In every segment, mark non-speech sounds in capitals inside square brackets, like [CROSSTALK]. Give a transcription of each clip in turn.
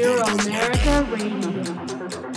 Euro America Radio.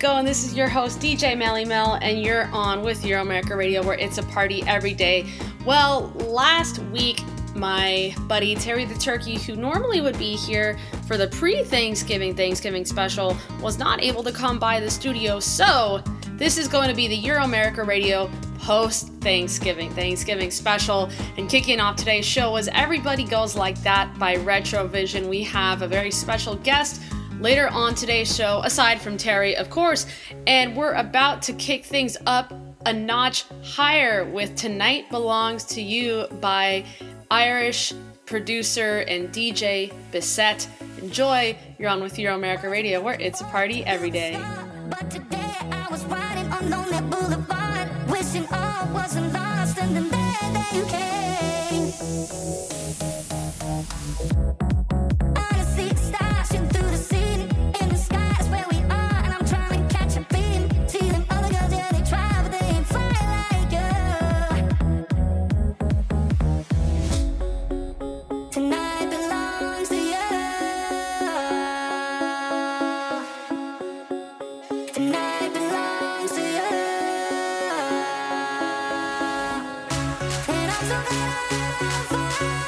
Going? This is your host DJ Melly Mel, and you're on with Euro America Radio, where it's a party every day. Well, last week, my buddy Terry the Turkey, who normally would be here for the pre-Thanksgiving Thanksgiving special, was not able to come by the studio. So this is going to be the Euro America Radio post Thanksgiving Thanksgiving special. And kicking off today's show was Everybody Goes Like That by Retrovision. We have a very special guest later on today's show, aside from Terry, of course, and we're about to kick things up a notch higher with Tonight Belongs to You by Irish producer and DJ Bissett. Enjoy, you're on with Euro America Radio, where it's a party every day. But forever, forever.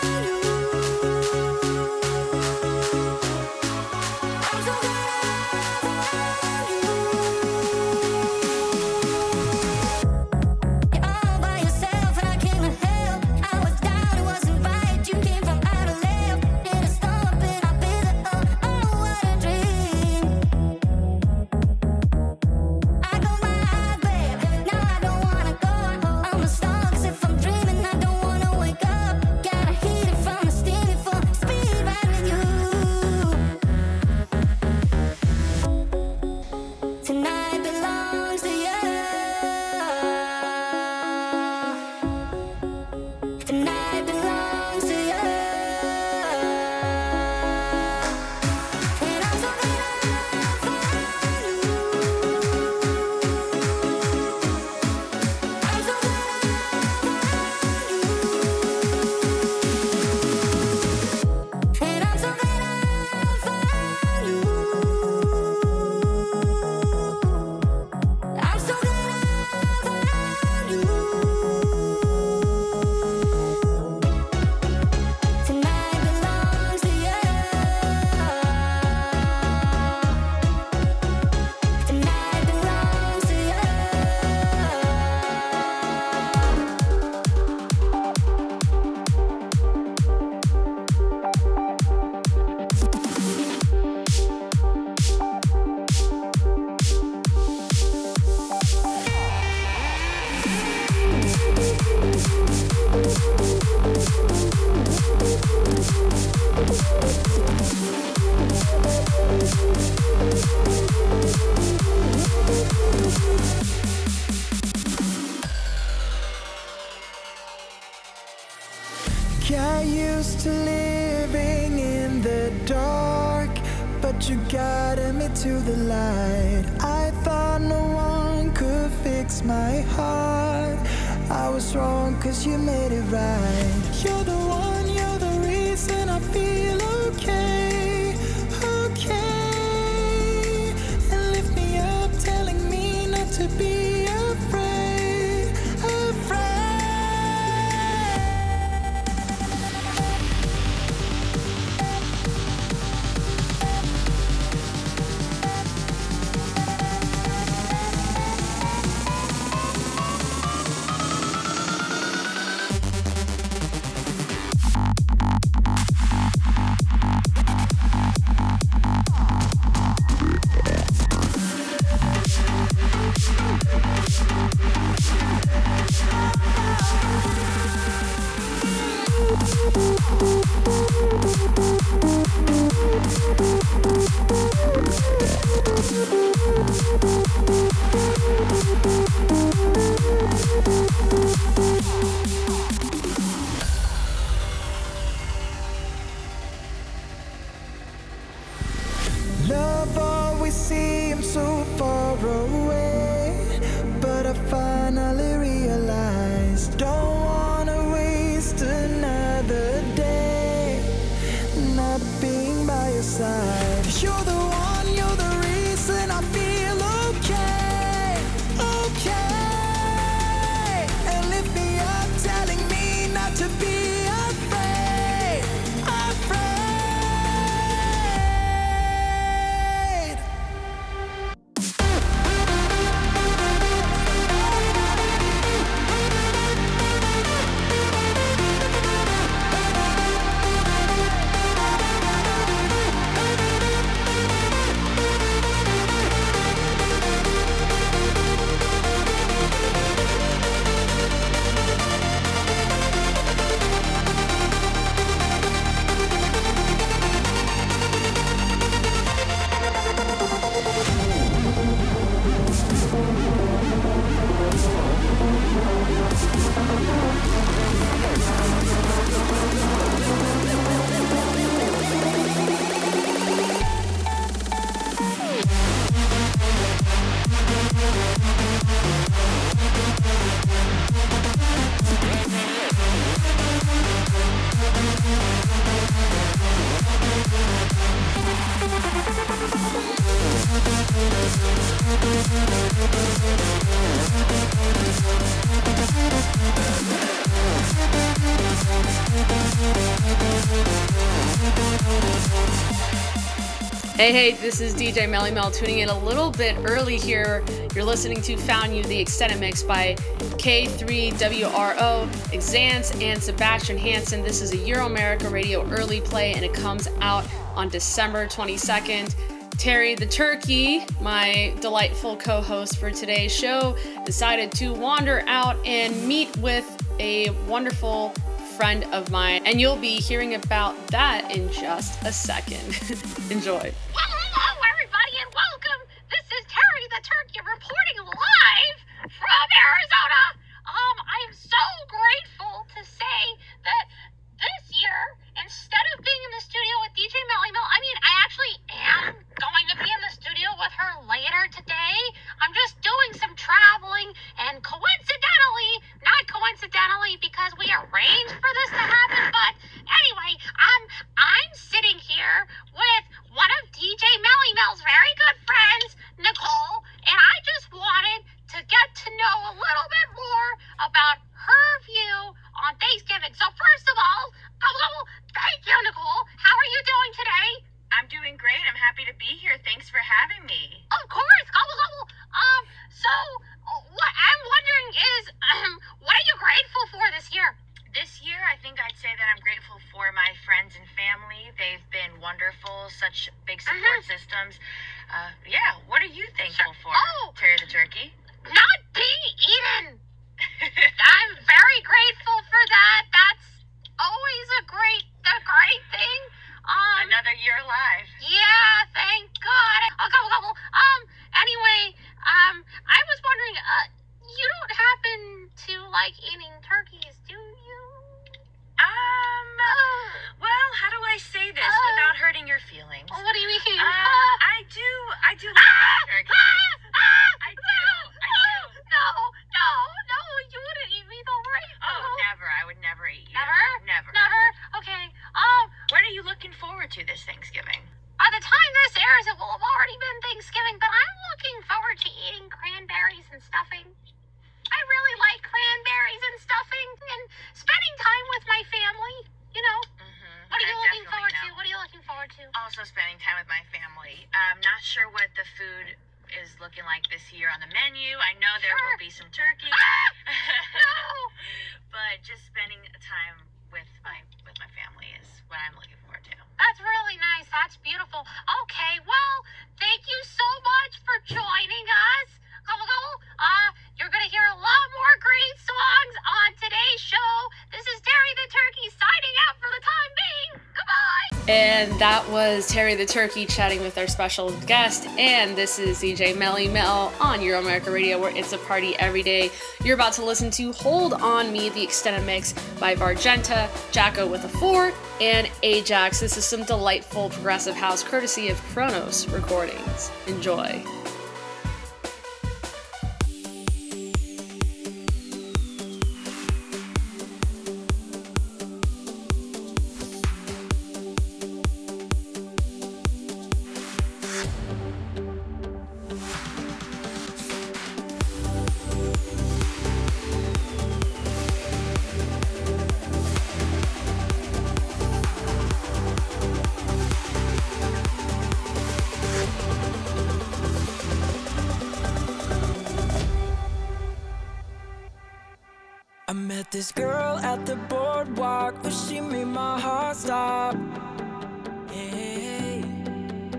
Side. You're the Hey, hey, this is DJ Melly Mel tuning in a little bit early here. You're listening to Found You, the extended mix by K3WRO, Exance, and Sebastian Hansen. This is a Euro America Radio early play, and it comes out on December 22nd. Terry the Turkey, my delightful co host for today's show, decided to wander out and meet with a wonderful friend of mine, and you'll be hearing about that in just a second. [LAUGHS] Enjoy. Well, hello, everybody, and welcome. This is Terry the Turkey reporting live from Arizona. Um, I am so grateful to say that this year, instead of being in the studio with DJ Melly Mel, I mean, I actually am going to be in the studio with her later today. I'm just doing some traveling, and coincidentally, coincidentally, because we arranged for this to happen, but anyway, um, I'm sitting here with one of DJ Melly Mel's very good friends, Nicole, and I just wanted to get to know a little bit more about her view on Thanksgiving. So first of all, thank you, Nicole. How are you doing today? I'm doing great. I'm happy to be here. Thanks for having me. Of course, gobble, gobble. Um, so what I'm wondering is, um, what are you grateful for this year? This year, I think I'd say that I'm grateful for my friends and family. They've been wonderful, such big support systems. Uh, yeah, what are you thankful for? Oh. Terry the Turkey. Not being eaten. [LAUGHS] I'm very grateful for that. That's always a great, a great thing. Um, Another year alive. Yeah, thank God. A couple, couple. Um. Anyway, um, I was wondering, uh, you don't happen to like eating turkeys, do you? Um, Uh, well, how do I say this Uh. without hurting your feelings? what do you mean? Um, was Terry the Turkey chatting with our special guest, and this is DJ Melly Mel on Euro America Radio, where it's a party every day. You're about to listen to Hold On Me, the extended mix by Vargenta, Jacko with a 4, and Ajax. This is some delightful progressive house courtesy of Kronos Recordings. Enjoy. I met this girl at the boardwalk, but she made my heart stop. Hey,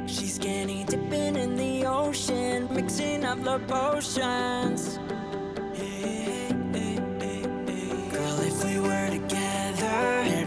she's skinny dipping in the ocean, mixing up the potions. Hey, hey, hey, hey, hey. Girl, if we were together.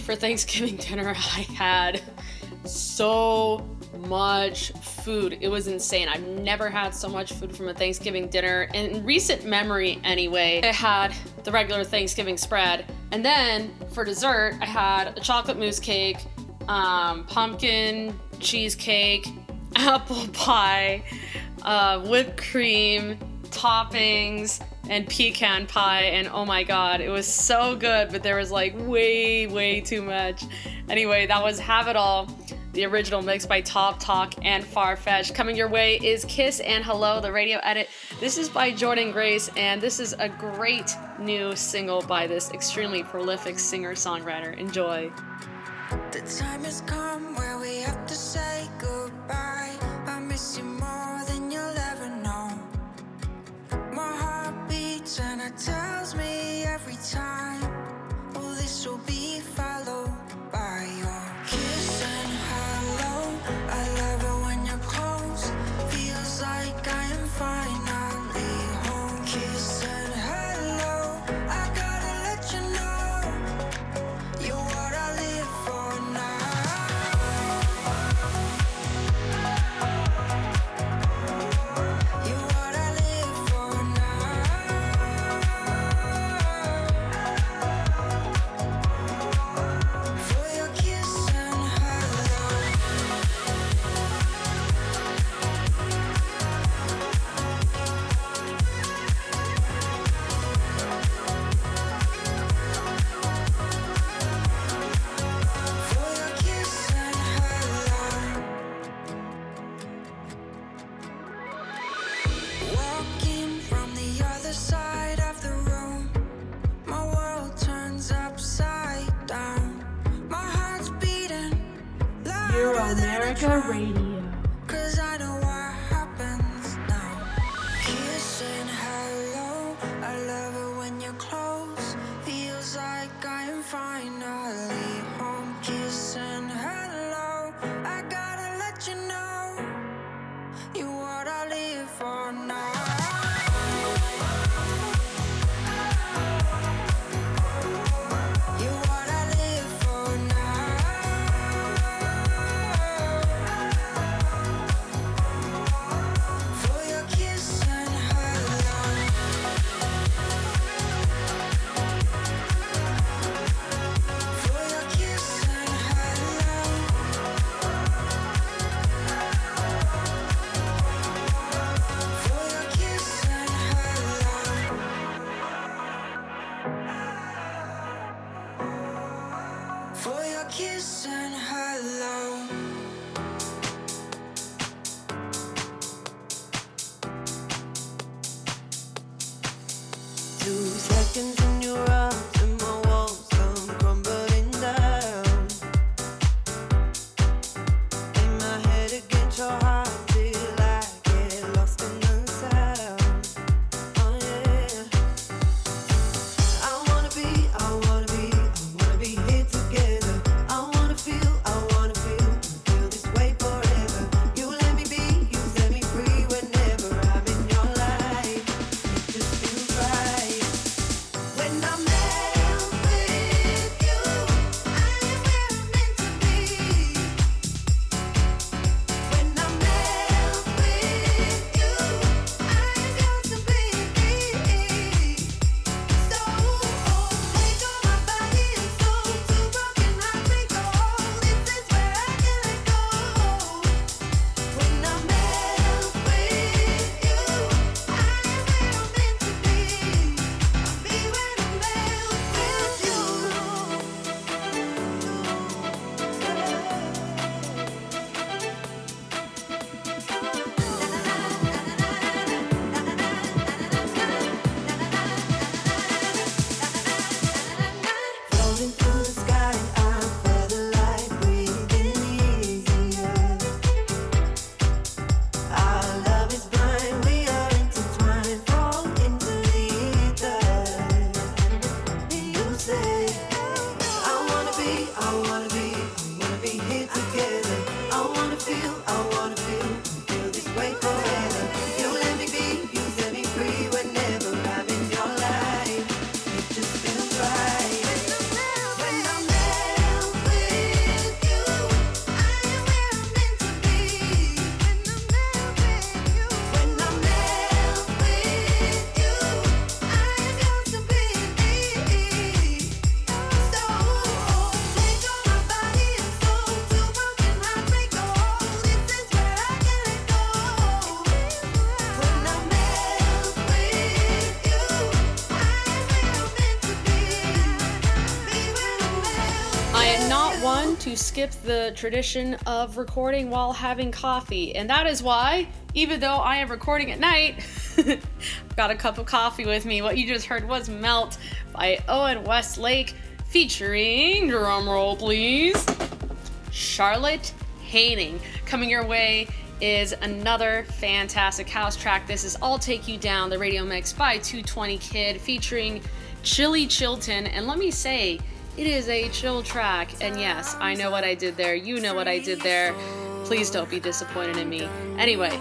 For Thanksgiving [LAUGHS] dinner, I had so much food. It was insane. I've never had so much food from a Thanksgiving dinner in recent memory, anyway. I had the regular Thanksgiving spread, and then for dessert, I had a chocolate mousse cake, um, pumpkin cheesecake, [LAUGHS] apple pie, uh, whipped cream, toppings, and pecan pie and oh my god it was so good but there was like way way too much anyway that was have it all the original mix by Top Talk and Farfetch. Coming your way is Kiss and Hello, the radio edit. This is by Jordan Grace, and this is a great new single by this extremely prolific singer songwriter. Enjoy. The time has come where skip the tradition of recording while having coffee. And that is why, even though I am recording at night, I've [LAUGHS] got a cup of coffee with me. What you just heard was Melt by Owen Westlake featuring, drumroll please, Charlotte Haining. Coming your way is another fantastic house track. This is I'll Take You Down, the radio mix by 220 Kid featuring Chili Chilton. And let me say, it is a chill track, and yes, I know what I did there. You know what I did there. Please don't be disappointed in me. Anyway,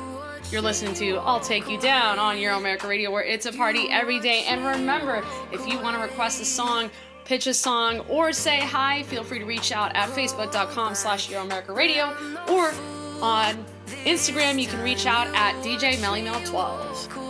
you're listening to I'll Take You Down on Euro America Radio, where it's a party every day. And remember, if you want to request a song, pitch a song, or say hi, feel free to reach out at facebook.com slash America Radio or on Instagram, you can reach out at DJ Melly 12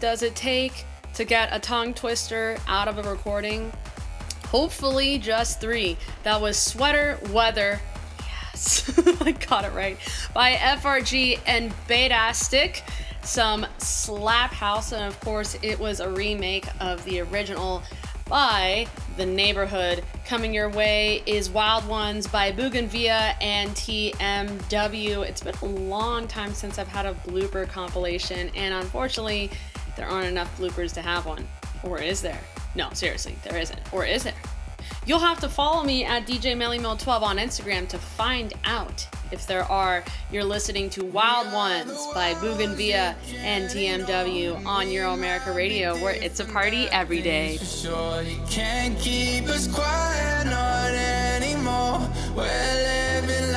does it take to get a tongue twister out of a recording? Hopefully, just three. That was Sweater Weather. Yes, [LAUGHS] I got it right. By FRG and Betastic. Some Slap House, and of course, it was a remake of the original by The Neighbourhood. Coming your way is Wild Ones by Bougainvillea and TMW. It's been a long time since I've had a blooper compilation, and unfortunately, there aren't enough bloopers to have one. Or is there? No, seriously, there isn't. Or is there? You'll have to follow me at DJ Mellymill12 on Instagram to find out if there are. You're listening to Wild Ones by Bougainvillea and TMW on Euro America Radio, where it's a party every day. sure you can't keep us quiet, not anymore. We're living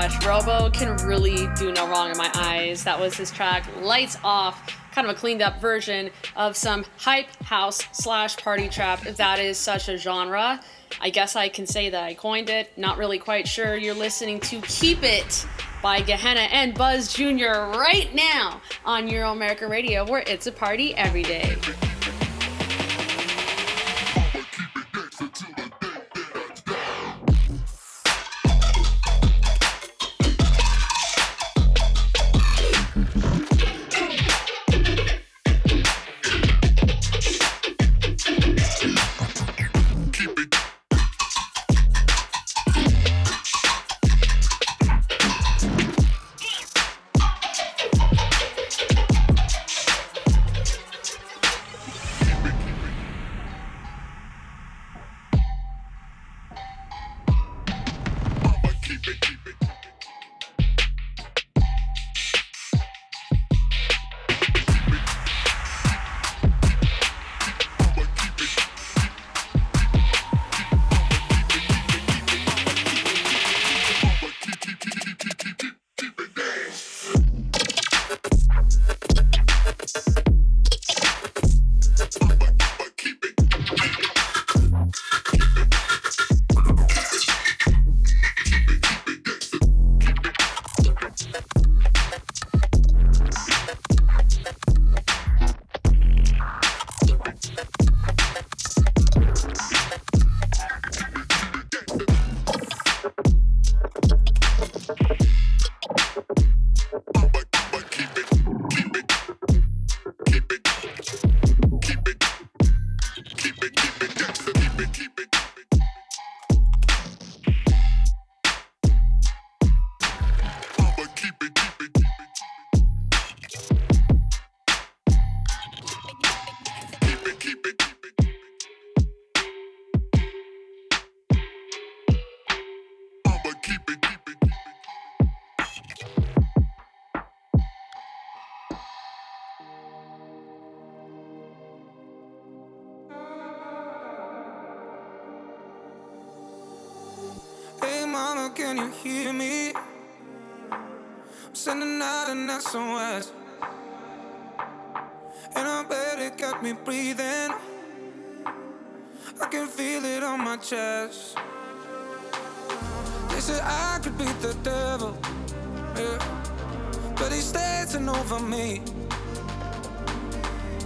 gosh, Robo can really do no wrong in my eyes. That was his track, Lights Off, kind of a cleaned up version of some hype house slash party trap, if that is such a genre. I guess I can say that I coined it. Not really quite sure. You're listening to Keep It by Gehenna and Buzz Jr. right now on Euro American Radio, where it's a party every day. so. And I bet it got me breathing. I can feel it on my chest. They said I could beat the devil. Yeah. But he's dancing over me.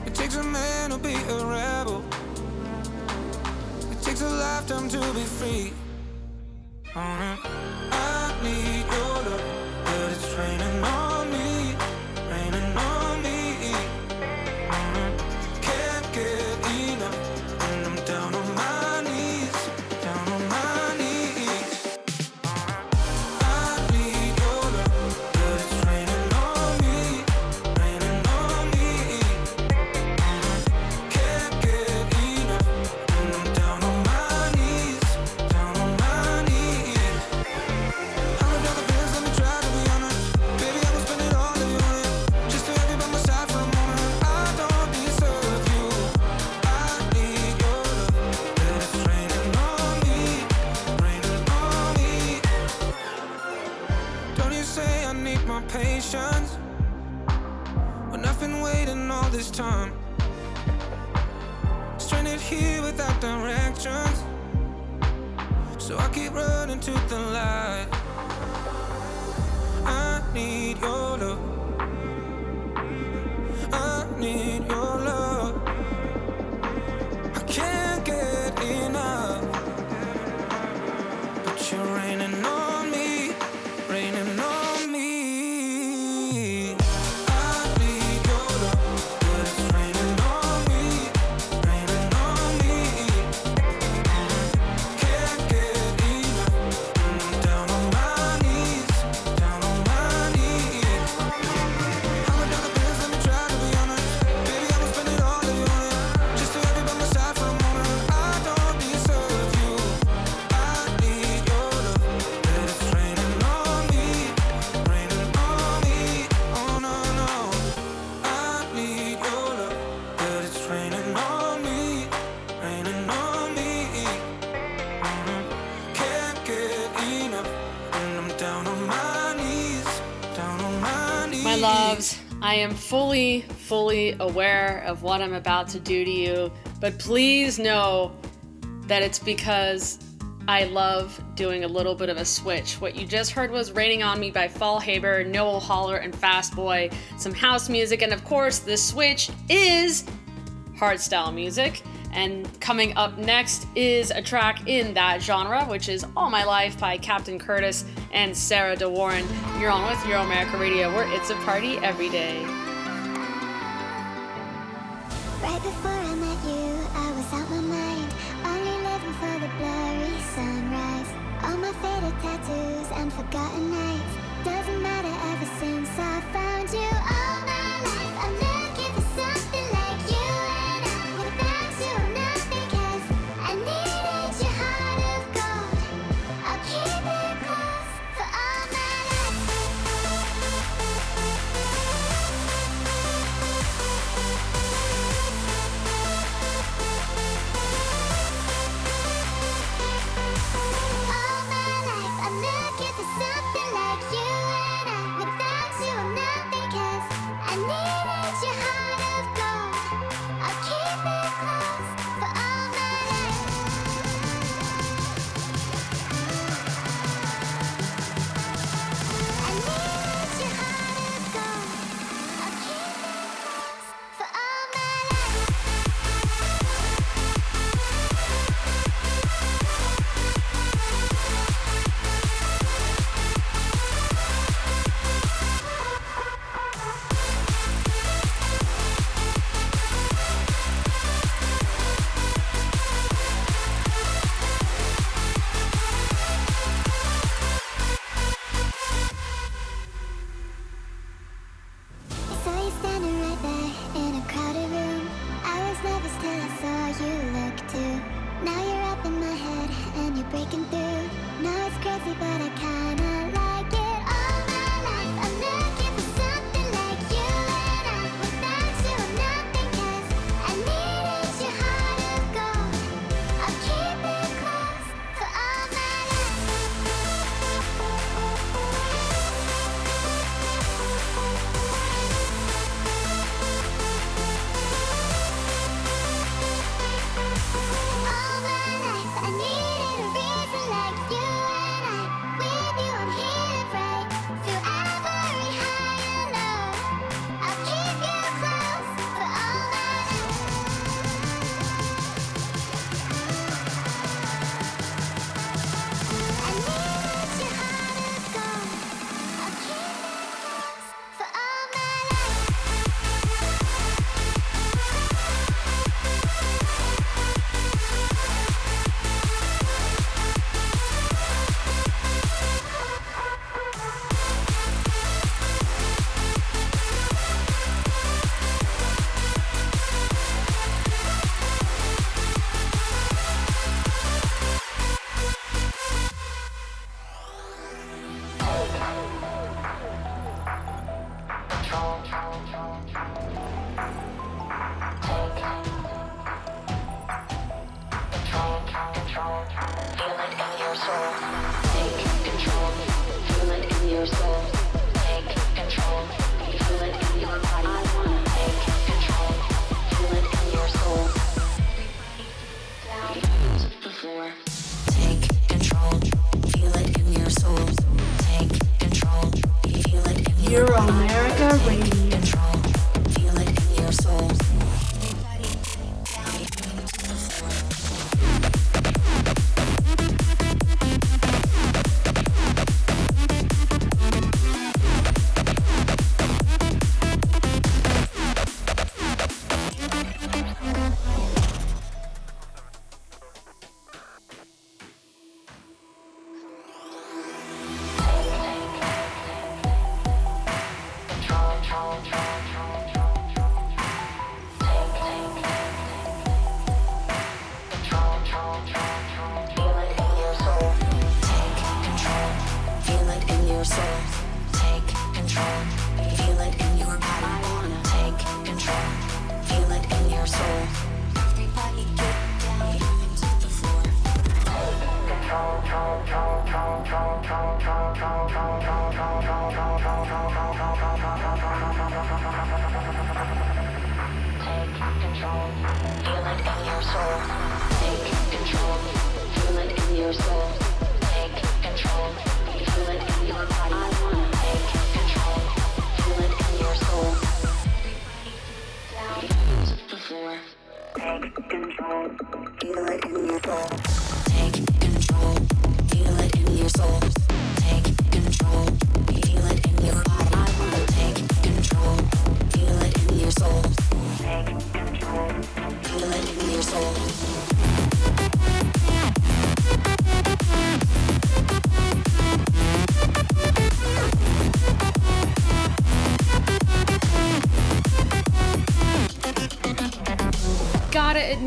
It takes a man to be a rebel. It takes a lifetime to be free. Mm-hmm. Patience? When I've been waiting all this time, stranded here without directions. So I keep running to the light. I need your love. I am fully, fully aware of what I'm about to do to you, but please know that it's because I love doing a little bit of a switch. What you just heard was Raining on Me by Fall Haber, Noel Holler, and Fast Boy, some house music, and of course, the switch is hardstyle music. And coming up next is a track in that genre, which is All My Life by Captain Curtis and Sarah DeWarren. You're on with Euro America Radio, where it's a party every day. Right before I met you, I was out my mind. Only living for the blurry sunrise. All my faded tattoos and forgotten nights. Doesn't matter ever since I found you. All my life,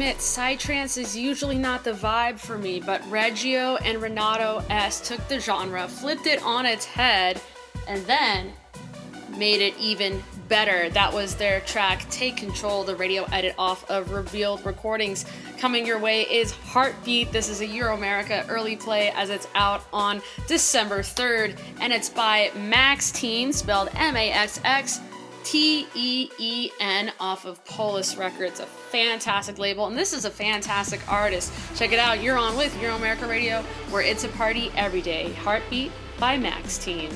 admit, Psytrance is usually not the vibe for me, but Reggio and Renato S took the genre, flipped it on its head, and then made it even better. That was their track Take Control, the radio edit off of Revealed Recordings. Coming your way is Heartbeat. This is a Euro America early play as it's out on December 3rd, and it's by Maxx Teen, spelled M A X X. T E E N off of Polis Records, a fantastic label, and this is a fantastic artist. Check it out. You're on with Euro America Radio, where it's a party every day. Heartbeat by Maxx Teen.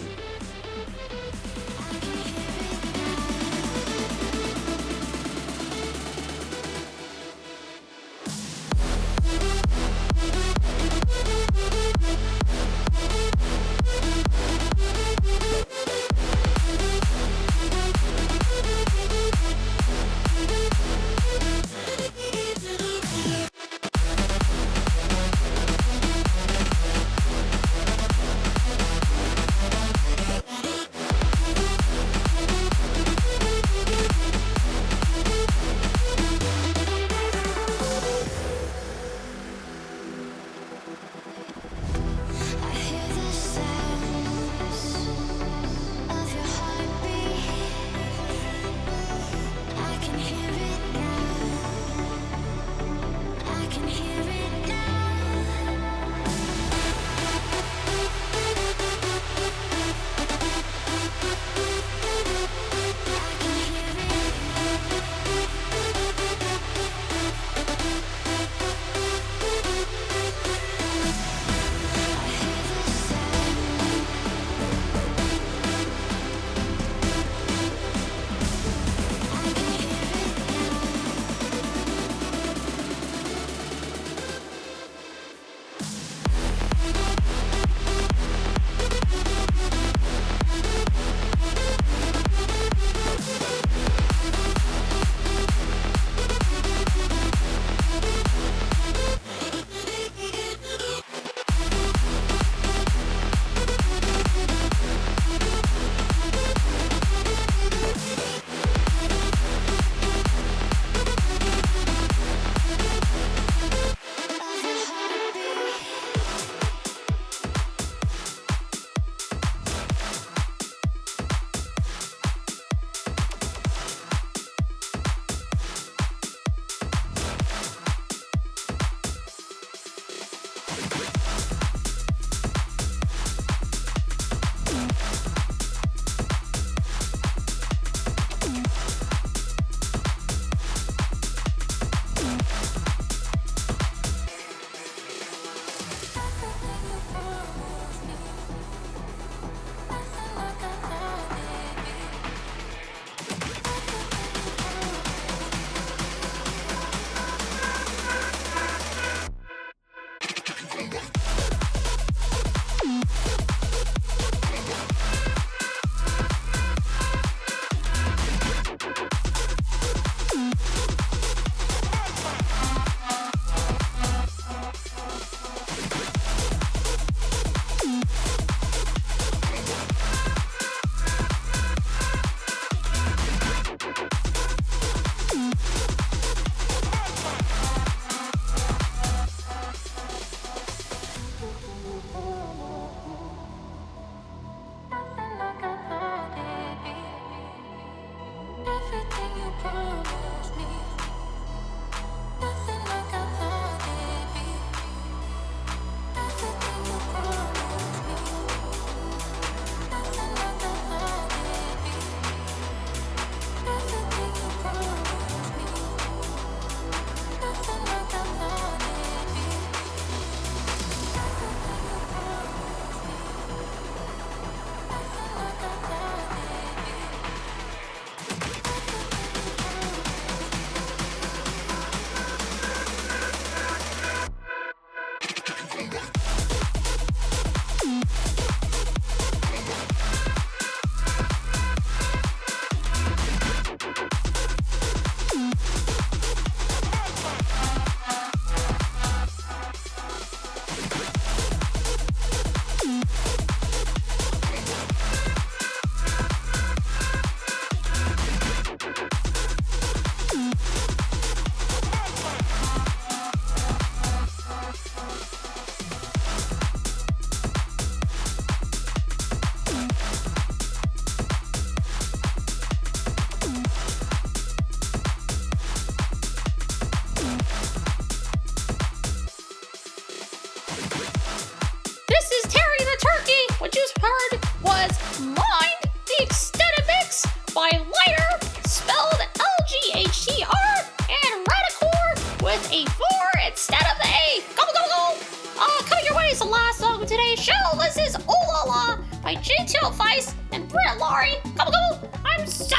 Extenimix by LGHTR, spelled L-G-H-T-R, and Radicor with a 4 instead of the A. Go go go! Uh, coming your way is the last song of today's show. This is Ooh La La by J. Weiss and Brett Laurie. Go go! I'm so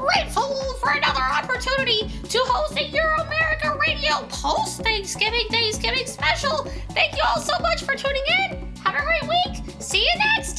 grateful for another opportunity to host a Euro America Radio post Thanksgiving Thanksgiving special. Thank you all so much for tuning in. Have a great week. See you next.